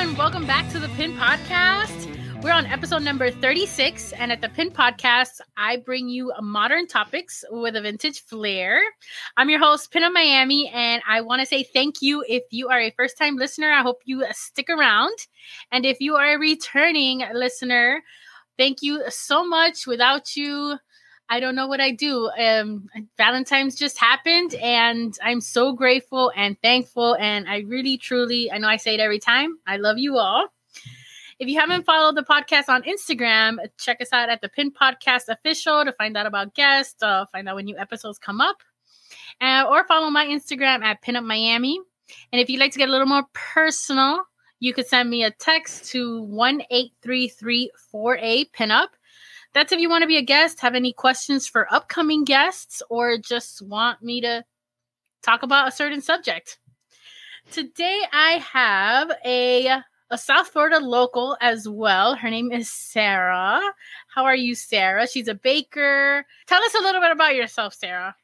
and welcome back to the Pin Podcast. We're on episode number 36, and at the Pin Podcast, I bring you modern topics with a vintage flair. I'm your host, Pinup Miami, and I want to say thank you if you are a first time listener. I hope you stick around. And if you are a returning listener, thank you so much. Without you, I don't know what I do. Um, Valentine's just happened, and I'm so grateful and thankful. And I really, truly, I know I say it every time. I love you all. If you haven't followed the podcast on Instagram, check us out at the Pin Podcast Official to find out about guests, uh, find out when new episodes come up, uh, or follow my Instagram at Pinup Miami. And if you'd like to get a little more personal, you could send me a text to one eight three three four a pinup that's if you want to be a guest, have any questions for upcoming guests, or just want me to talk about a certain subject. Today I have a a South Florida local as well. Her name is Sarah. How are you, Sarah? She's a baker. Tell us a little bit about yourself, Sarah.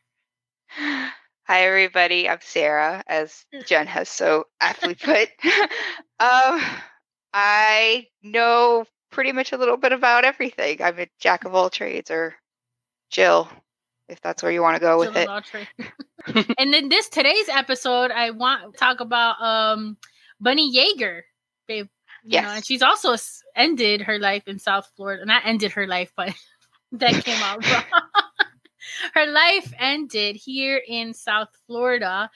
Hi, everybody. I'm Sarah, as Jen has so aptly put. um, I know pretty much a little bit about everything. I'm a jack of all trades, or Jill, if that's where you want to go with it. and then this today's episode, I want to talk about um Bunny Yeager. Babe, you yes. know, and she's also ended her life in South Florida. Not ended her life, but that came out wrong her life ended here in South Florida.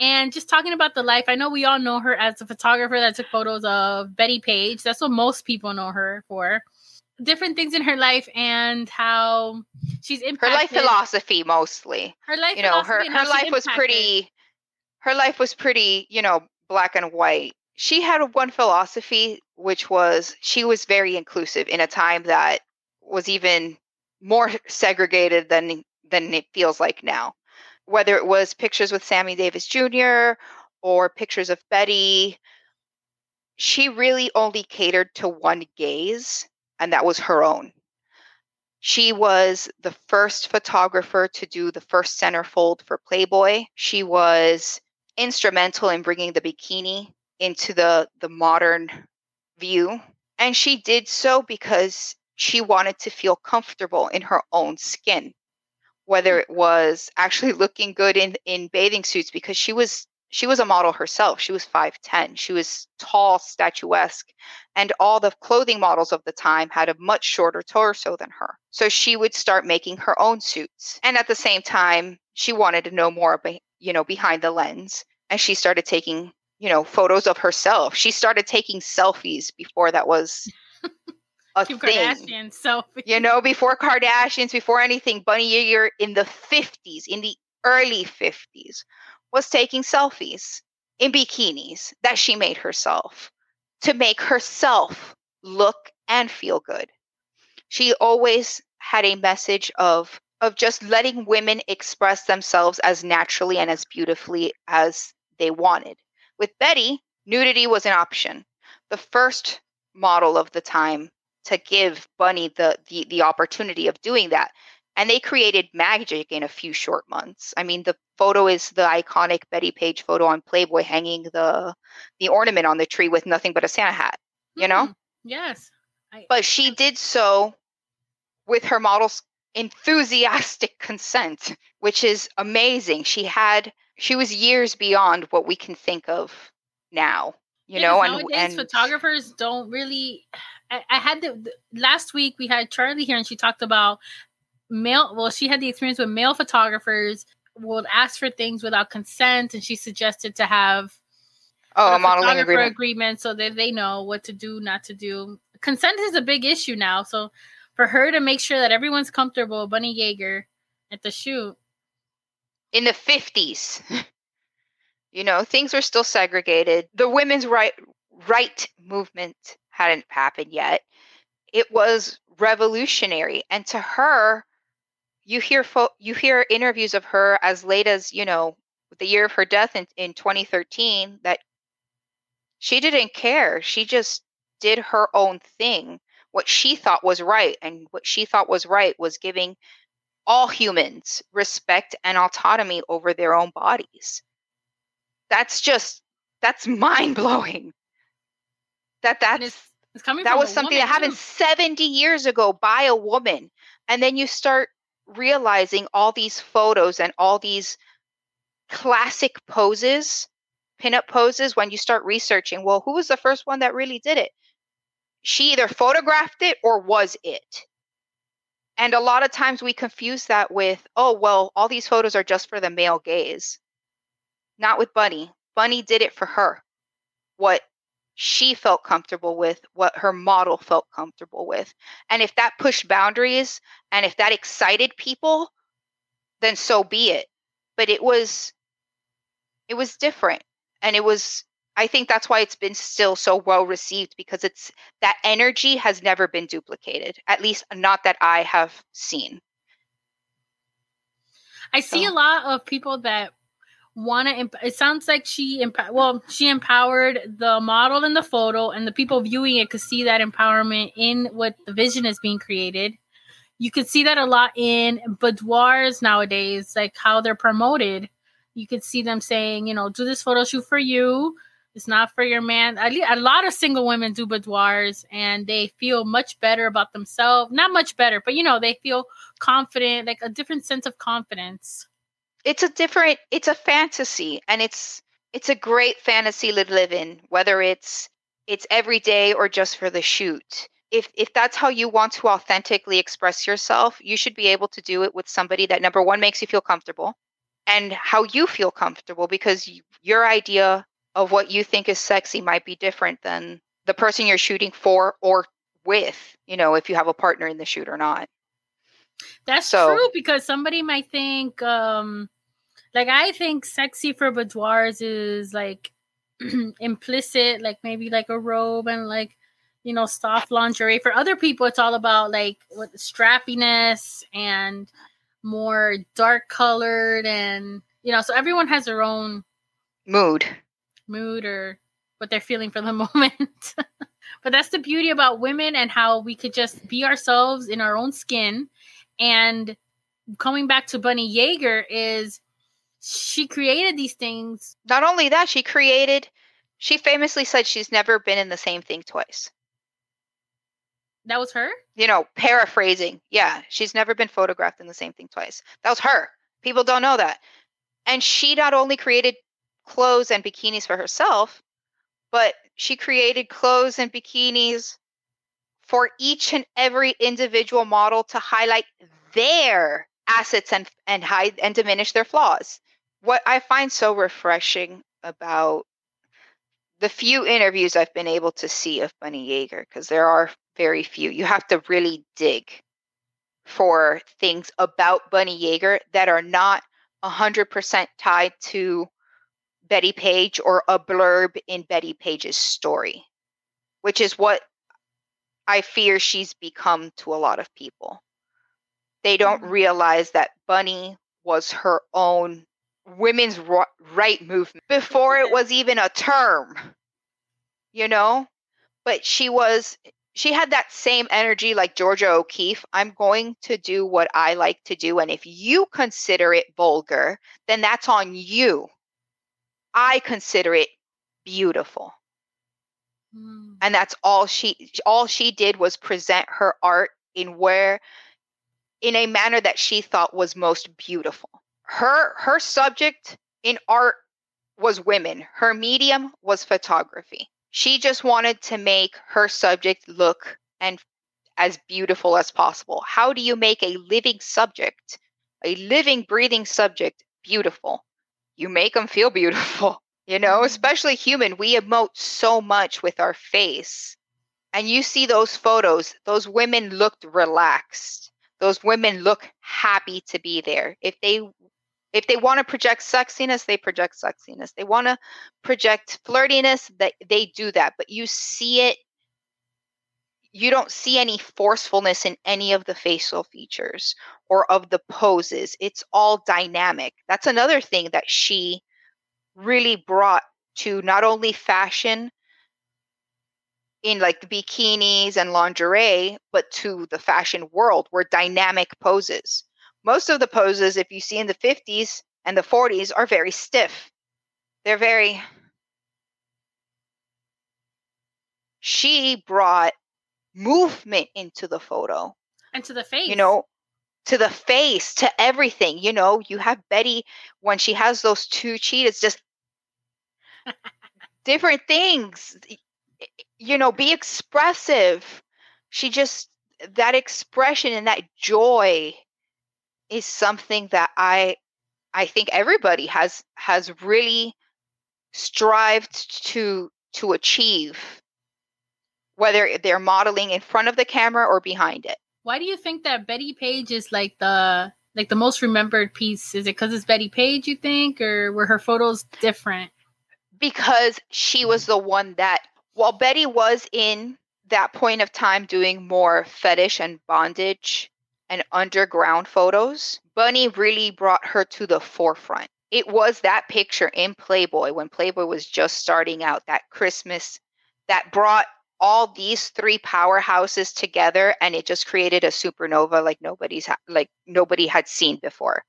And just talking about the life, I know we all know her as a photographer that took photos of Bettie Page. That's what most people know her for. Different things in her life and how she's impacted. Her life philosophy mostly. Her life, you know, her her life was pretty. Her life was pretty, you know, black and white. She had one philosophy, which was she was very inclusive in a time that was even more segregated than than it feels like now. Whether it was pictures with Sammy Davis Jr. or pictures of Bettie, she really only catered to one gaze, and that was her own. She was the first photographer to do the first centerfold for Playboy. She was instrumental in bringing the bikini into the, the modern view. And she did so because she wanted to feel comfortable in her own skin whether it was actually looking good in in bathing suits because she was she was a model herself. She was 5'10. She was tall, statuesque, and all the clothing models of the time had a much shorter torso than her. So she would start making her own suits. And at the same time, she wanted to know more about, you know, behind the lens. And she started taking, you know, photos of herself. She started taking selfies before that was a Kim thing. Kardashian. You know, before Kardashians, before anything, Bunny Yeager in the 50s, in the early 50s, was taking selfies in bikinis that she made herself to make herself look and feel good. She always had a message of of just letting women express themselves as naturally and as beautifully as they wanted. With Bettie, nudity was an option. The first model of the time to give Bunny the, the the opportunity of doing that. And they created magic in a few short months. I mean, the photo is the iconic Bettie Page photo on Playboy hanging the the ornament on the tree with nothing but a Santa hat, you know? Mm, yes. I, but she did so with her model's enthusiastic consent, which is amazing. She had she was years beyond what we can think of now you know and, and photographers don't really I, I had the, the, last week we had Charlie here and she talked about male well she had the experience with male photographers would ask for things without consent and she suggested to have oh a, a modeling agreement. agreement so that they know what to do not to do. Consent is a big issue now so for her to make sure that everyone's comfortable bunny yeager at the shoot. In the 50s you know things were still segregated. The women's right right movement hadn't happened yet. It was revolutionary, and to her, you hear fo- you hear interviews of her as late as you know the year of her death in, in 2013 that she didn't care. She just did her own thing. What she thought was right, and what she thought was right was giving all humans respect and autonomy over their own bodies. That's just that's mind blowing that that's it's, it's coming that was something that happened too. 70 years ago by a woman. And then you start realizing all these photos and all these classic poses pinup poses when you start researching well who was the first one that really did it? She either photographed it or was it? And a lot of times we confuse that with oh well all these photos are just for the male gaze. Not with bunny. Bunny did it for her. What she felt comfortable with, what her model felt comfortable with. And if that pushed boundaries and if that excited people, then so be it. But it was it was different. And it was I think that's why it's been still so well received because it's that energy has never been duplicated, at least not that I have seen. I see So- a lot of people that want to. Imp- it sounds like she, emp- well, she empowered the model in the photo, and the people viewing it could see that empowerment in what the vision is being created. You could see that a lot in boudoirs nowadays, like how they're promoted. You could see them saying, you know, do this photo shoot for you. It's not for your man. A lot of single women do boudoirs, and they feel much better about themselves. Not much better, but you know, they feel confident, like a different sense of confidence. It's a different it's a fantasy and it's it's a great fantasy to live in whether it's it's every day or just for the shoot. If if that's how you want to authentically express yourself you should be able to do it with somebody that number one makes you feel comfortable and how you feel comfortable because your idea of what you think is sexy might be different than the person you're shooting for or with you know if you have a partner in the shoot or not That's So- true because somebody might think, um, like I think sexy for boudoirs is like implicit, like maybe like a robe and like you know soft lingerie. For other people, it's all about like what strappiness and more dark colored and you know. So everyone has their own mood mood or what they're feeling for the moment. but that's the beauty about women and how we could just be ourselves in our own skin. And coming back to Bunny Yeager is she created these things. not only that she created she famously said she's never been in the same thing twice. That was her. you know paraphrasing. Yeah she's never been photographed in the same thing twice. That was her. People don't know that. And she not only created clothes and bikinis for herself but she created clothes and bikinis for each and every individual model to highlight their assets and and hide and diminish their flaws. What i find so refreshing about the few interviews I've been able to see of Bunny Yeager, because there are very few, you have to really dig for things about Bunny Yeager that are not 100% tied to Bettie Page or a blurb in Bettie Page's story, which is what I fear she's become to a lot of people. They don't Mhm. realize that Bunny was her own women's right movement before it was even a term you know but she was she had that same energy like georgia o'keeffe i'm going to do what i like to do and if you consider it vulgar then that's on you i consider it beautiful Mm. and that's all she all she did was present her art in where in a manner that she thought was most beautiful. Her her subject in art was women. Her medium was photography. She just wanted to make her subject look and as beautiful as possible. How do you make a living subject a living breathing subject beautiful? You make them feel beautiful you know especially human we emote so much with our face. And you see those photos those women looked relaxed. Those women look happy to be there. If they if they want to project sexiness they project sexiness. They want to project flirtiness that they do that. But you see it you don't see any forcefulness in any of the facial features or of the poses. It's all dynamic. That's another thing that she really brought to not only fashion in like the bikinis and lingerie, but to the fashion world were dynamic poses. Most of the poses, if you see in the 50s and the 40s, are very stiff. They're very she brought movement into the photo and to the face. You know, to the face, to everything. You know, you have Bettie when she has those two cheetahs, just different things. You know, be expressive. She just that expression and that joy is something that I I think everybody has has really strived to to achieve whether they're modeling in front of the camera or behind it. Why do you think that Bettie Page is like the like the most remembered piece? Is it because it's Bettie Page, you think, or were her photos different? Because she was the one that, while Bettie was in that point of time doing more fetish and bondage and underground photos, Bunny really brought her to the forefront. It was that picture in Playboy when Playboy was just starting out, that Christmas that brought all these three powerhouses together and it just created a supernova like nobody's ha- like nobody had seen before.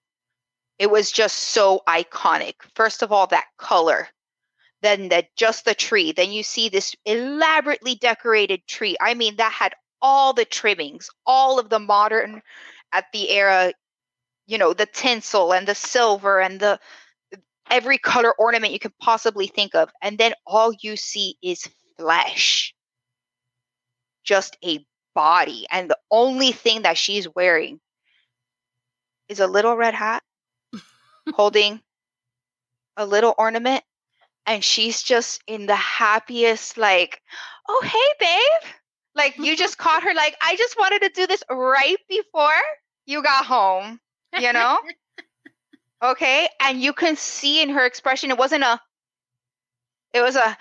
It was just so iconic. First of all that color then that just the tree then you see this elaborately decorated tree. I mean that had all the trimmings all of the modern at the era you know the tinsel and the silver and the every color ornament you could possibly think of. And then all you see is flesh just a body. And the only thing that she's wearing is a little red hat holding a little ornament. And she's just in the happiest, like, oh, hey, babe. Like, you just caught her, like, I just wanted to do this right before you got home, you know? okay. And you can see in her expression, it wasn't a, it was a,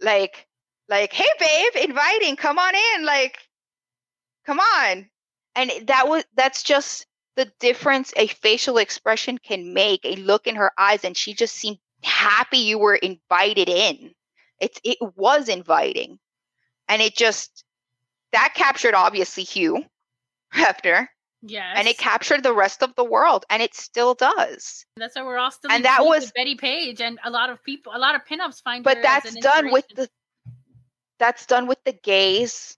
like, like, hey, babe, inviting, come on in. Like, come on. And that was, that's just the difference a facial expression can make, a look in her eyes. And she just seemed happy you were invited in. It, it was inviting. And it just, that captured obviously Hugh Hefner. Yes. And it captured the rest of the world, and it still does. That's why we're all still. And that was Bettie Page, and a lot of people, a lot of pinups find. But that's done with the that's done with the gaze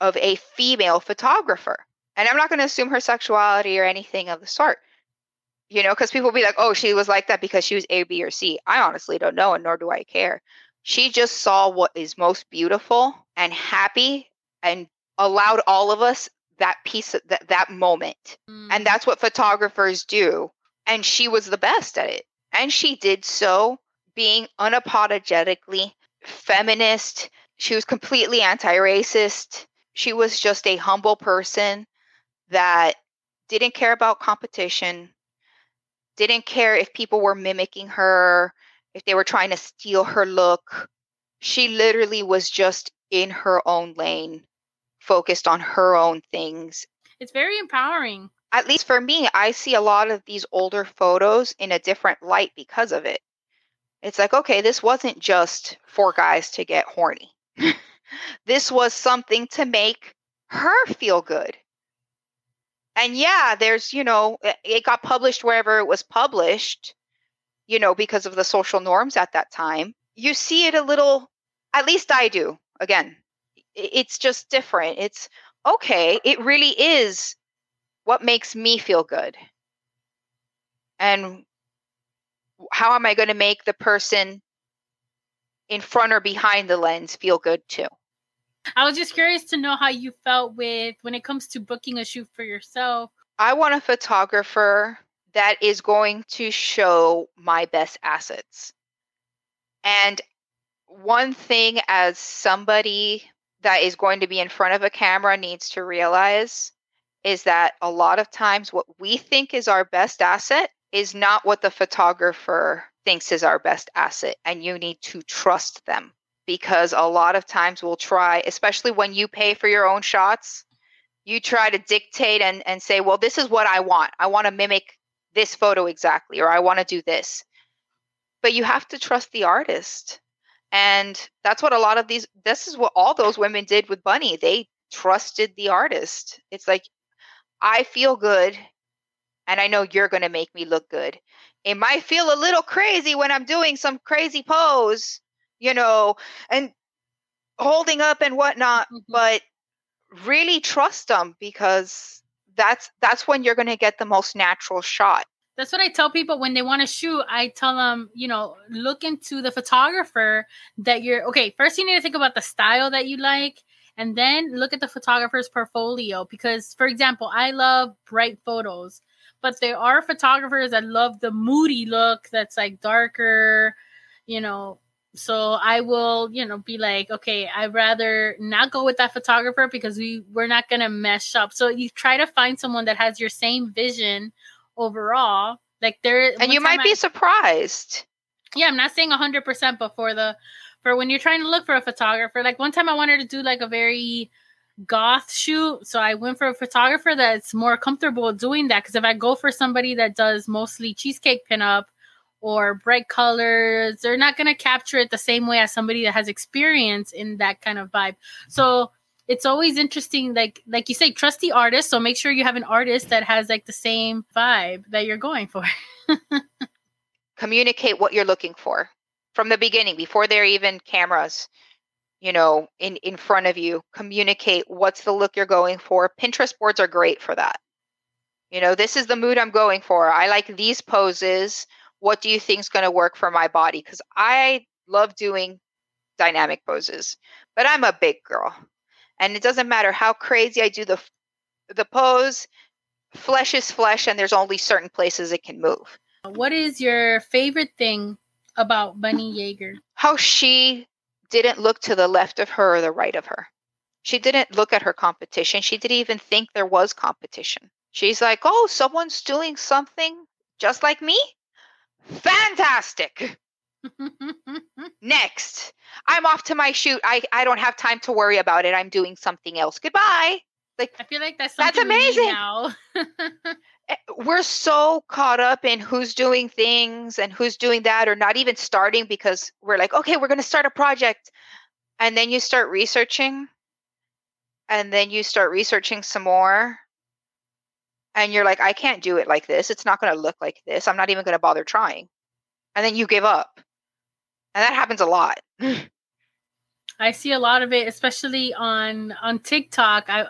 of a female photographer. And I'm not going to assume her sexuality or anything of the sort. You know, because people will be like, oh, she was like that because she was A, B, or C. I honestly don't know, and nor do I care. She just saw what is most beautiful and happy and allowed all of us that piece of that, that moment. Mm. And that's what photographers do. And she was the best at it. And she did so being unapologetically feminist. She was completely anti racist. She was just a humble person that didn't care about competition, didn't care if people were mimicking her, if they were trying to steal her look. She literally was just in her own lane, focused on her own things. It's very empowering. At least for me, I see a lot of these older photos in a different light because of it. It's like, okay, this wasn't just for guys to get horny. this was something to make her feel good. And yeah, there's, you know, it got published wherever it was published, you know, because of the social norms at that time. You see it a little, at least I do. Again, it's just different. It's okay, it really is what makes me feel good. And how am I going to make the person in front or behind the lens feel good too? I was just curious to know how you felt with when it comes to booking a shoot for yourself. I want a photographer that is going to show my best assets. And one thing as somebody that is going to be in front of a camera needs to realize is that a lot of times what we think is our best asset is not what the photographer thinks is our best asset. And you need to trust them because a lot of times we'll try, especially when you pay for your own shots, you try to dictate and, and say, well, this is what I want. I want to mimic this photo exactly, or I want to do this. But you have to trust the artist. And that's what a lot of these, this is what all those women did with Bunny. They trusted the artist. It's like, I feel good and I know you're going to make me look good. It might feel a little crazy when I'm doing some crazy pose, you know, and holding up and whatnot, Mhm. but really trust them because that's that's when you're going to get the most natural shot. That's what I tell people when they want to shoot. I tell them, you know, look into the photographer that you're okay. First, you need to think about the style that you like, and then look at the photographer's portfolio. Because, for example, I love bright photos, but there are photographers that love the moody look that's like darker, you know. So I will, you know, be like, okay, I'd rather not go with that photographer because we we're not gonna mesh up. So you try to find someone that has your same vision overall. Like there, And you might be surprised. yeah, I'm not saying 100%, but for the for when you're trying to look for a photographer, like one time I wanted to do like a very goth shoot, so I went for a photographer that's more comfortable doing that. Because if I go for somebody that does mostly cheesecake pinup or bright colors, they're not gonna capture it the same way as somebody that has experience in that kind of vibe. So it's always interesting, like like you say, trust the artist. So make sure you have an artist that has like the same vibe that you're going for. Communicate what you're looking for from the beginning before there are even cameras, you know, in in front of you. Communicate what's the look you're going for. Pinterest boards are great for that. You know, this is the mood I'm going for. I like these poses. What do you think's going to work for my body? Cuz I love doing dynamic poses, but I'm a big girl. And it doesn't matter how crazy I do the the pose, flesh is flesh and there's only certain places it can move. What is your favorite thing about Bunny Yeager? How she didn't look to the left of her or the right of her. She didn't look at her competition. She didn't even think there was competition. She's like, "Oh, someone's doing something just like me? Fantastic." Next. I'm off to my shoot. I I don't have time to worry about it. I'm doing something else. Goodbye. Like I feel like that's That's something we need amazing. eh, we're so caught up in who's doing things and who's doing that or not even starting because we're like okay we're going to start a project. And then you start researching and then you start researching some more and you're like i can't do it like this. It's not going to look like this. I'm not even going to bother trying. And then you give up. And that happens a lot. I see a lot of it, especially on on TikTok. I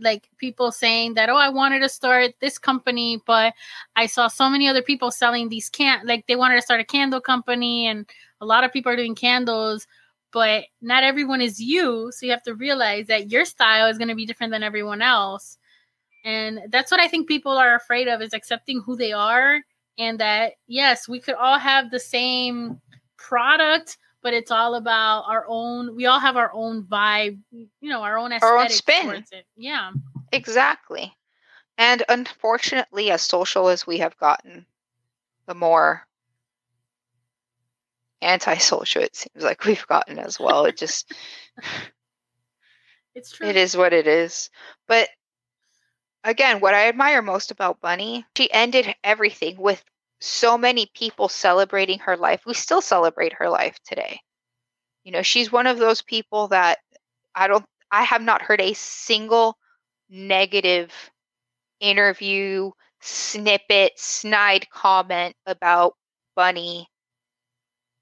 like people saying that, oh, I wanted to start this company, but I saw so many other people selling these can like they wanted to start a candle company, and a lot of people are doing candles, but not everyone is you. So you have to realize that your style is going to be different than everyone else. And that's what I think people are afraid of is accepting who they are and that yes, we could all have the same product, but it's all about our own we all have our own vibe, you know, our own aesthetic Our own spin. Yeah. Exactly. And unfortunately, as social as we have gotten, the more antisocial it seems like we've gotten as well. It just, It's true. it is what it is. But again, what I admire most about Bunny, she ended everything with so many people celebrating her life. We still celebrate her life today. You know, she's one of those people that I don't, I have not heard a single negative interview, snippet, snide comment about Bunny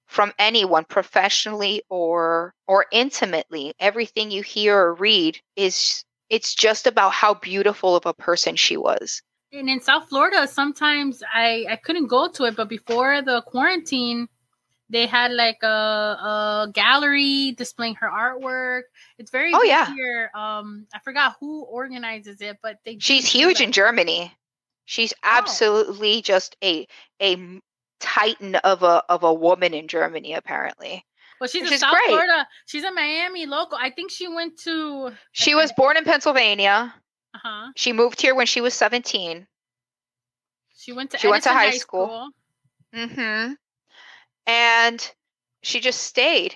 from anyone professionally or or intimately. Everything you hear or read is it's just about how beautiful of a person she was. And in South Florida, sometimes I I couldn't go to it, but before the quarantine, they had like a, a gallery displaying her artwork. It's very Oh, yeah. here. Um, I forgot who organizes it, but they She's huge like- in Germany. She's absolutely just a a titan of a of a woman in Germany apparently. Well, she's in South great. Florida. She's a Miami local. I think she went to. She was born in Pennsylvania. Uh huh. She moved here when she was 17. She went to. She went to Edison high school. school. Mm-hmm. And she just stayed.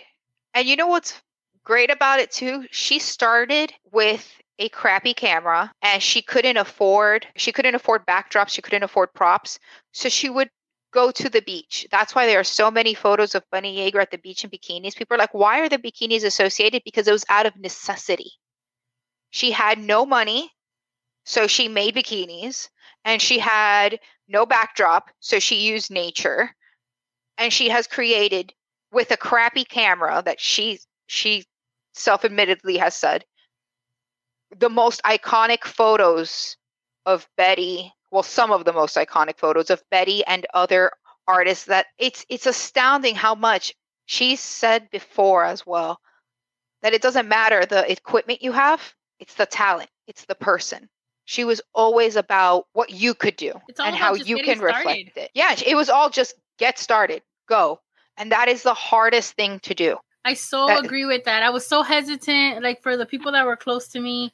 And you know what's great about it too? She started with a crappy camera and she couldn't afford she couldn't afford backdrops, she couldn't afford props. So she would go to the beach. That's why there are so many photos of Bunny Yeager at the beach in bikinis. People are like, why are the bikinis associated? Because it was out of necessity. She had no money, so she made bikinis, and she had no backdrop, so she used nature. And she has created with a crappy camera that she she self admittedly has said the most iconic photos of Bettie, well, some of the most iconic photos of Bettie and other artists that it's it's astounding how much she's said before as well that it doesn't matter the equipment you have, it's the talent, it's the person. She was always about what you could do and how you can started. reflect it. Yeah, it was all just get started, go. And that is the hardest thing to do. I so that, agree with that. I was so hesitant, like for the people that were close to me,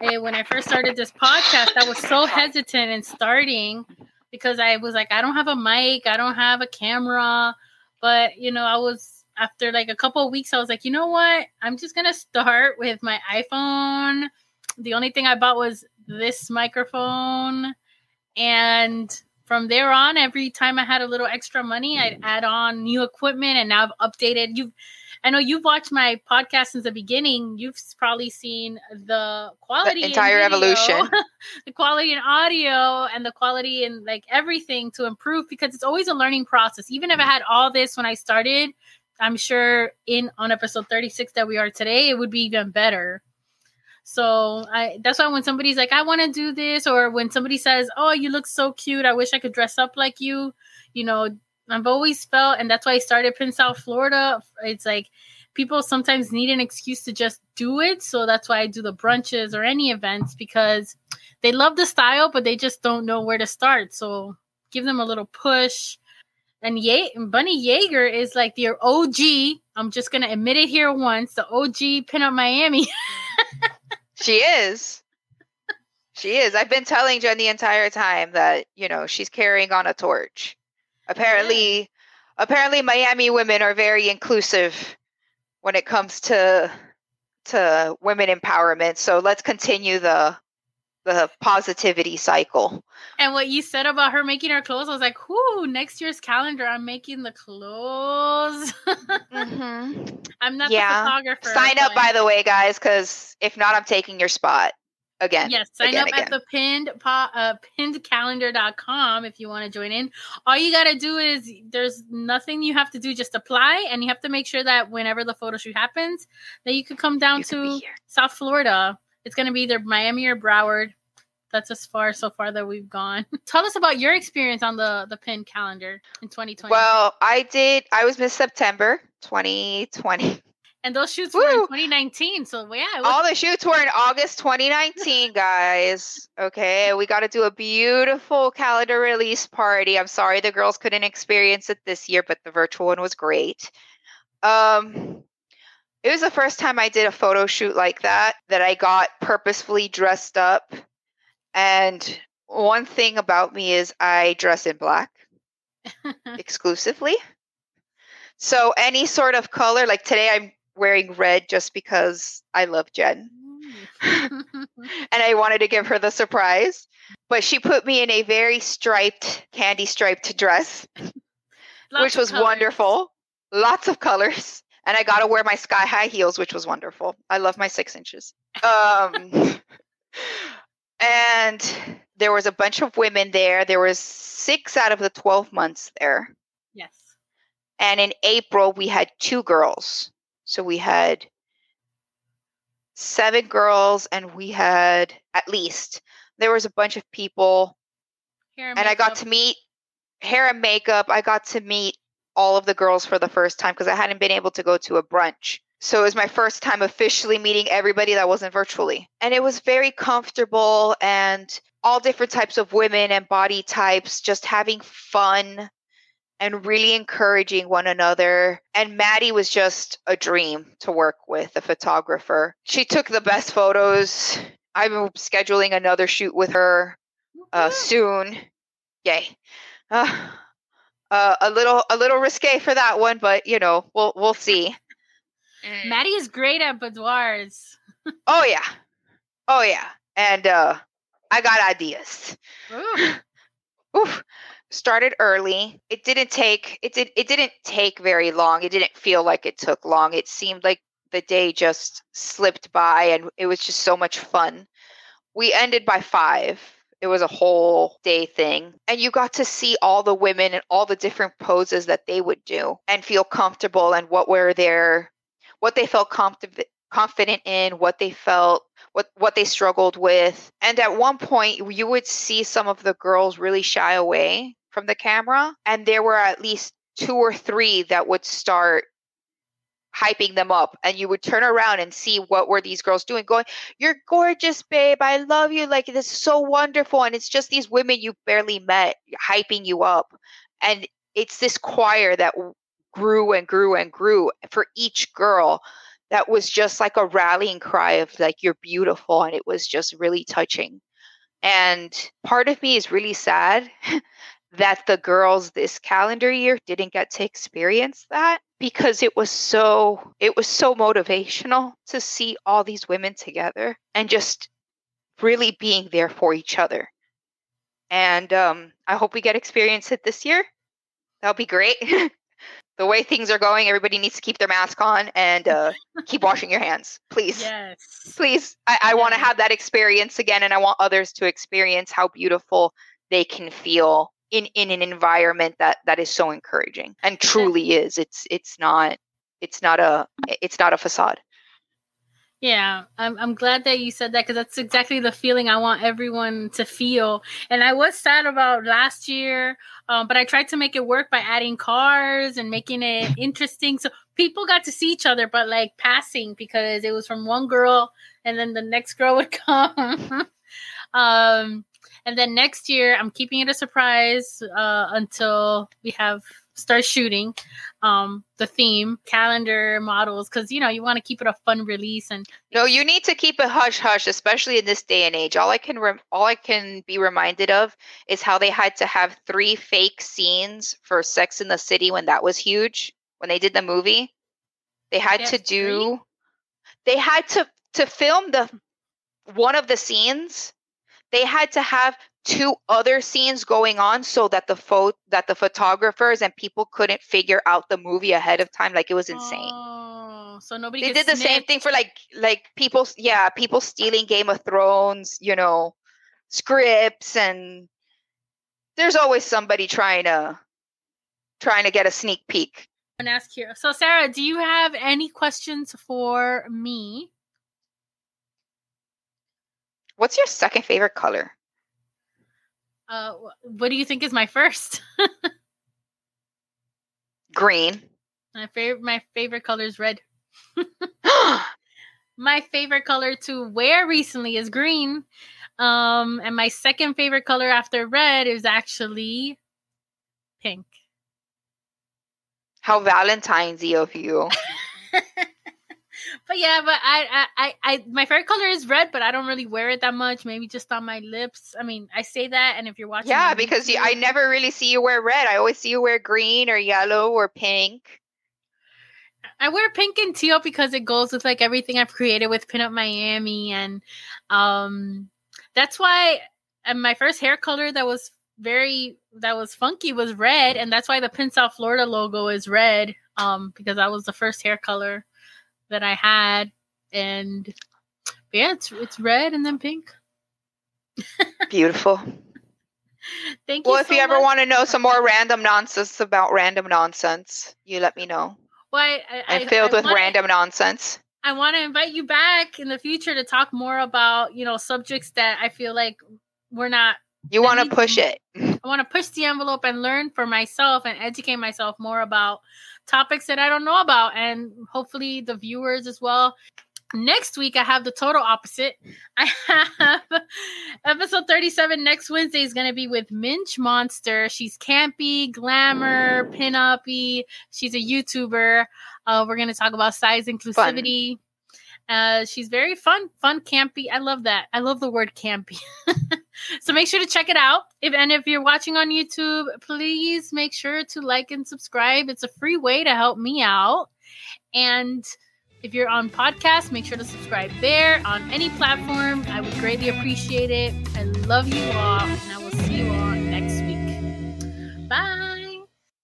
eh, when I first started this podcast, I was so hesitant in starting because I was like, I don't have a mic, I don't have a camera, but you know, I was after like a couple of weeks, I was like, you know what? I'm just gonna start with my iPhone. The only thing I bought was this microphone, and from there on, every time I had a little extra money, I'd add on new equipment, and now I've updated. You've, I know you've watched my podcast since the beginning. You've probably seen the quality, the entire video, evolution, the quality in audio, and the quality in like everything to improve because it's always a learning process. Even if I had all this when I started, I'm sure in on episode 36 that we are today, it would be even better. So I that's why when somebody's like, I want to do this, or when somebody says, Oh, you look so cute, I wish I could dress up like you, you know, I've always felt, and that's why I started Pin South Florida. It's like people sometimes need an excuse to just do it. So that's why I do the brunches or any events because they love the style, but they just don't know where to start. So give them a little push and Ye- Bunny Yeager is like the OG. I'm just gonna admit it here once. The OG Pin pinup Miami. she is. She is. I've been telling Jen the entire time that you know she's carrying on a torch. Apparently, yeah. apparently Miami women are very inclusive when it comes to to women empowerment. So let's continue the the positivity cycle. And what you said about her making her clothes, I was like, "Whoo! Next year's calendar, I'm making the clothes." mm-hmm. I'm not yeah. the photographer. Sign up, by the way, guys, because if not, I'm taking your spot again. Yes, sign again, up again. at the pinned uh, pinnedcalendar.com if you want to join in. All you got to do is there's nothing you have to do, just apply, and you have to make sure that whenever the photo shoot happens, that you could come down you to South Florida. It's going to be either Miami or Broward that's as far so far that we've gone. Tell us about your experience on the the pin calendar in 2020. Well, I did. I was Miss September 2020. And those shoots Woo! were in 2019. So yeah, was- all the shoots were in August 2019, guys. Okay, we got to do a beautiful calendar release party. I'm sorry the girls couldn't experience it this year, but the virtual one was great. Um, it was the first time I did a photo shoot like that that I got purposefully dressed up and one thing about me is I dress in black exclusively. So any sort of color, like today I'm wearing red just because I love Jen. and I wanted to give her the surprise. But she put me in a very striped, candy striped dress, which was wonderful. Lots of colors. And I got to wear my sky high heels, which was wonderful. I love my six inches. Um, and there was a bunch of women there. There was six out of the 12 months there. Yes. And in April, we had two girls. So we had seven girls, and we had at least, there was a bunch of people. hair and, and I got to meet hair and makeup. I got to meet all of the girls for the first time because I hadn't been able to go to a brunch. So it was my first time officially meeting everybody that wasn't virtually. And it was very comfortable and all different types of women and body types, just having fun and really encouraging one another. And Maddie was just a dream to work with, a photographer. She took the best photos. I'm scheduling another shoot with her uh, soon. Yay. Uh, uh, a little a little risque for that one, but you know we'll we'll see. Mm. Maddie is great at boudoirs. oh yeah, oh yeah, and uh, I got ideas. Ooh. Oof. Started early. It didn't take it did it didn't take very long. It didn't feel like it took long. It seemed like the day just slipped by and it was just so much fun. We ended by 5 it was a whole day thing and you got to see all the women and all the different poses that they would do and feel comfortable and what were their what they felt comfortable confident in, what they felt, what what they struggled with. And at one point you would see some of the girls really shy away from the camera and there were at least two or three that would start hyping them up and you would turn around and see what were these girls doing going you're gorgeous babe. I love you. Like this is so wonderful. And it's just these women you barely met hyping you up. And it's this choir that grew and grew and grew for each girl that was just like a rallying cry of like you're beautiful and it was just really touching. And part of me is really sad that the girls this calendar year didn't get to experience that because it was so it was so motivational to see all these women together and just really being there for each other. And um, i hope we get experience it this year. That'll be great the way things are going, everybody needs to keep their mask on and uh, keep washing your hands, please. Yes. Please. I, I want to have that experience again, and I want others to experience how beautiful they can feel in in an environment that that is so encouraging and truly is. It's it's not it's not a it's not a facade. Yeah, I'm I'm glad that you said that because that's exactly the feeling I want everyone to feel. And I was sad about last year, um, but I tried to make it work by adding cars and making it interesting, so people got to see each other, but like passing because it was from one girl, and then the next girl would come. um, and then next year, I'm keeping it a surprise uh, until we have start shooting um the theme calendar models because you know you want to keep it a fun release and no you need to keep it hush hush especially in this day and age. All i can rem- all i can be reminded of is how they had to have three fake scenes for sex in the city when that was huge when they did the movie. They had to do three? they had to to film the one of the scenes. They had to have two other scenes going on so that the photo that the photographers and people couldn't figure out the movie ahead of time like it was insane. Oh, so nobody they did the same thing for like like people yeah people stealing game of thrones you know scripts and there's always somebody trying to trying to get a sneak peek. And ask here so sarah do you have any questions for me? What's your second favorite color uh, what do you think is my first? Green. My favorite. My favorite color is red. my favorite color to wear recently is green. Um, and my second favorite color after red is actually pink. How Valentine's-y of you. but yeah, but I, I, I, my favorite color is red, but I don't really wear it that much. Maybe just on my lips. I mean, I say that, and if you're watching, yeah, because you, I never really see you wear red. I always see you wear green or yellow or pink. I wear pink and teal because it goes with like everything I've created with Pinup Miami, and um, that's why. And my first hair color that was very that was funky was red, and that's why the Pin South Florida logo is red. Um, because that was the first hair color that I had, and yeah, it's it's red and then pink. Beautiful. Thank you. Well, if so you ever much. want to know some more random nonsense about random nonsense, you let me know. Well, I, I, I'm filled I with wanna, random nonsense. I want to invite you back in the future to talk more about you know subjects that I feel like we're not. You want to push it. I want to push the envelope and learn for myself and educate myself more about topics that I don't know about, and hopefully the viewers as well. Next week, I have the total opposite. I have episode 37 next Wednesday is going to be with Minch Monster. She's campy, glamour, pin-uppy. She's a YouTuber. Uh, we're going to talk about size inclusivity. Fun. Uh, she's very fun, fun, campy. I love that. I love the word campy. so make sure to check it out. If and if you're watching on YouTube, please make sure to like and subscribe. It's a free way to help me out. And if you're on podcast, make sure to subscribe there on any platform. I would greatly appreciate it. I love you all, and I will see you